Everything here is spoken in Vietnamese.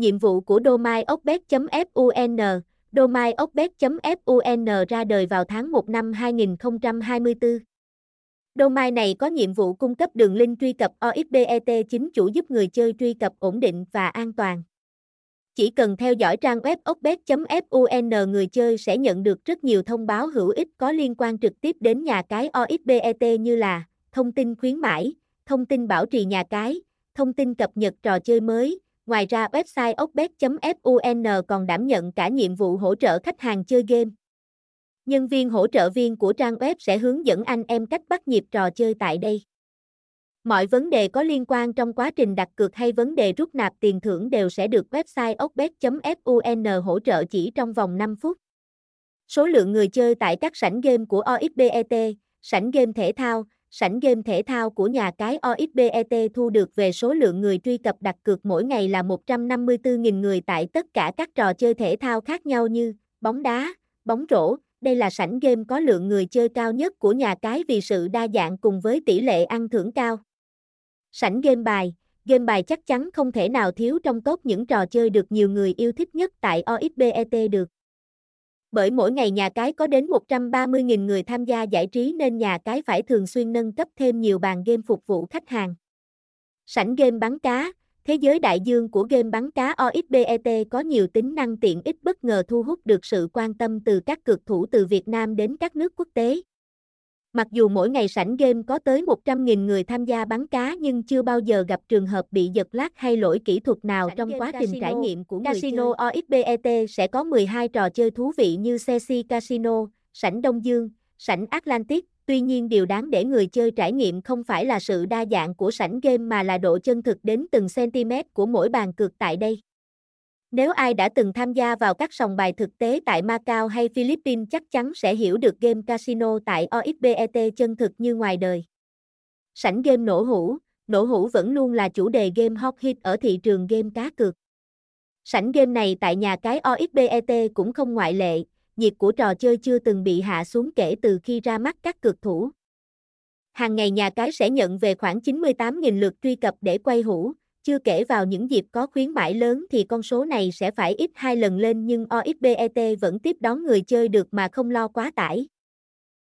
Nhiệm vụ của Domain Oxbet.fun Domain Oxbet.fun ra đời vào tháng 1 năm 2024. Domain này có nhiệm vụ cung cấp đường link truy cập OXBET chính chủ giúp người chơi truy cập ổn định và an toàn. Chỉ cần theo dõi trang web oxbet.fun người chơi sẽ nhận được rất nhiều thông báo hữu ích có liên quan trực tiếp đến nhà cái OXBET như là thông tin khuyến mãi, thông tin bảo trì nhà cái, thông tin cập nhật trò chơi mới. Ngoài ra website oxbet.fun còn đảm nhận cả nhiệm vụ hỗ trợ khách hàng chơi game. Nhân viên hỗ trợ viên của trang web sẽ hướng dẫn anh em cách bắt nhịp trò chơi tại đây. Mọi vấn đề có liên quan trong quá trình đặt cược hay vấn đề rút nạp tiền thưởng đều sẽ được website oxbet.fun hỗ trợ chỉ trong vòng 5 phút. Số lượng người chơi tại các sảnh game của OXBET, sảnh game thể thao, sảnh game thể thao của nhà cái OXBET thu được về số lượng người truy cập đặt cược mỗi ngày là 154.000 người tại tất cả các trò chơi thể thao khác nhau như bóng đá, bóng rổ. Đây là sảnh game có lượng người chơi cao nhất của nhà cái vì sự đa dạng cùng với tỷ lệ ăn thưởng cao. Sảnh game bài, game bài chắc chắn không thể nào thiếu trong top những trò chơi được nhiều người yêu thích nhất tại OXBET được. Bởi mỗi ngày nhà cái có đến 130.000 người tham gia giải trí nên nhà cái phải thường xuyên nâng cấp thêm nhiều bàn game phục vụ khách hàng. Sảnh game bắn cá, thế giới đại dương của game bắn cá OXBET có nhiều tính năng tiện ích bất ngờ thu hút được sự quan tâm từ các cực thủ từ Việt Nam đến các nước quốc tế. Mặc dù mỗi ngày sảnh game có tới 100.000 người tham gia bắn cá nhưng chưa bao giờ gặp trường hợp bị giật lag hay lỗi kỹ thuật nào sảnh trong quá trình trải nghiệm của Casino người chơi. OXBET sẽ có 12 trò chơi thú vị như Ceci Casino, sảnh Đông Dương, sảnh Atlantic. Tuy nhiên điều đáng để người chơi trải nghiệm không phải là sự đa dạng của sảnh game mà là độ chân thực đến từng cm của mỗi bàn cược tại đây. Nếu ai đã từng tham gia vào các sòng bài thực tế tại Macau hay Philippines chắc chắn sẽ hiểu được game casino tại OXBET chân thực như ngoài đời. Sảnh game nổ hũ, nổ hũ vẫn luôn là chủ đề game hot hit ở thị trường game cá cược. Sảnh game này tại nhà cái OXBET cũng không ngoại lệ, nhiệt của trò chơi chưa từng bị hạ xuống kể từ khi ra mắt các cược thủ. Hàng ngày nhà cái sẽ nhận về khoảng 98.000 lượt truy cập để quay hũ, chưa kể vào những dịp có khuyến mãi lớn thì con số này sẽ phải ít hai lần lên nhưng OXBET vẫn tiếp đón người chơi được mà không lo quá tải.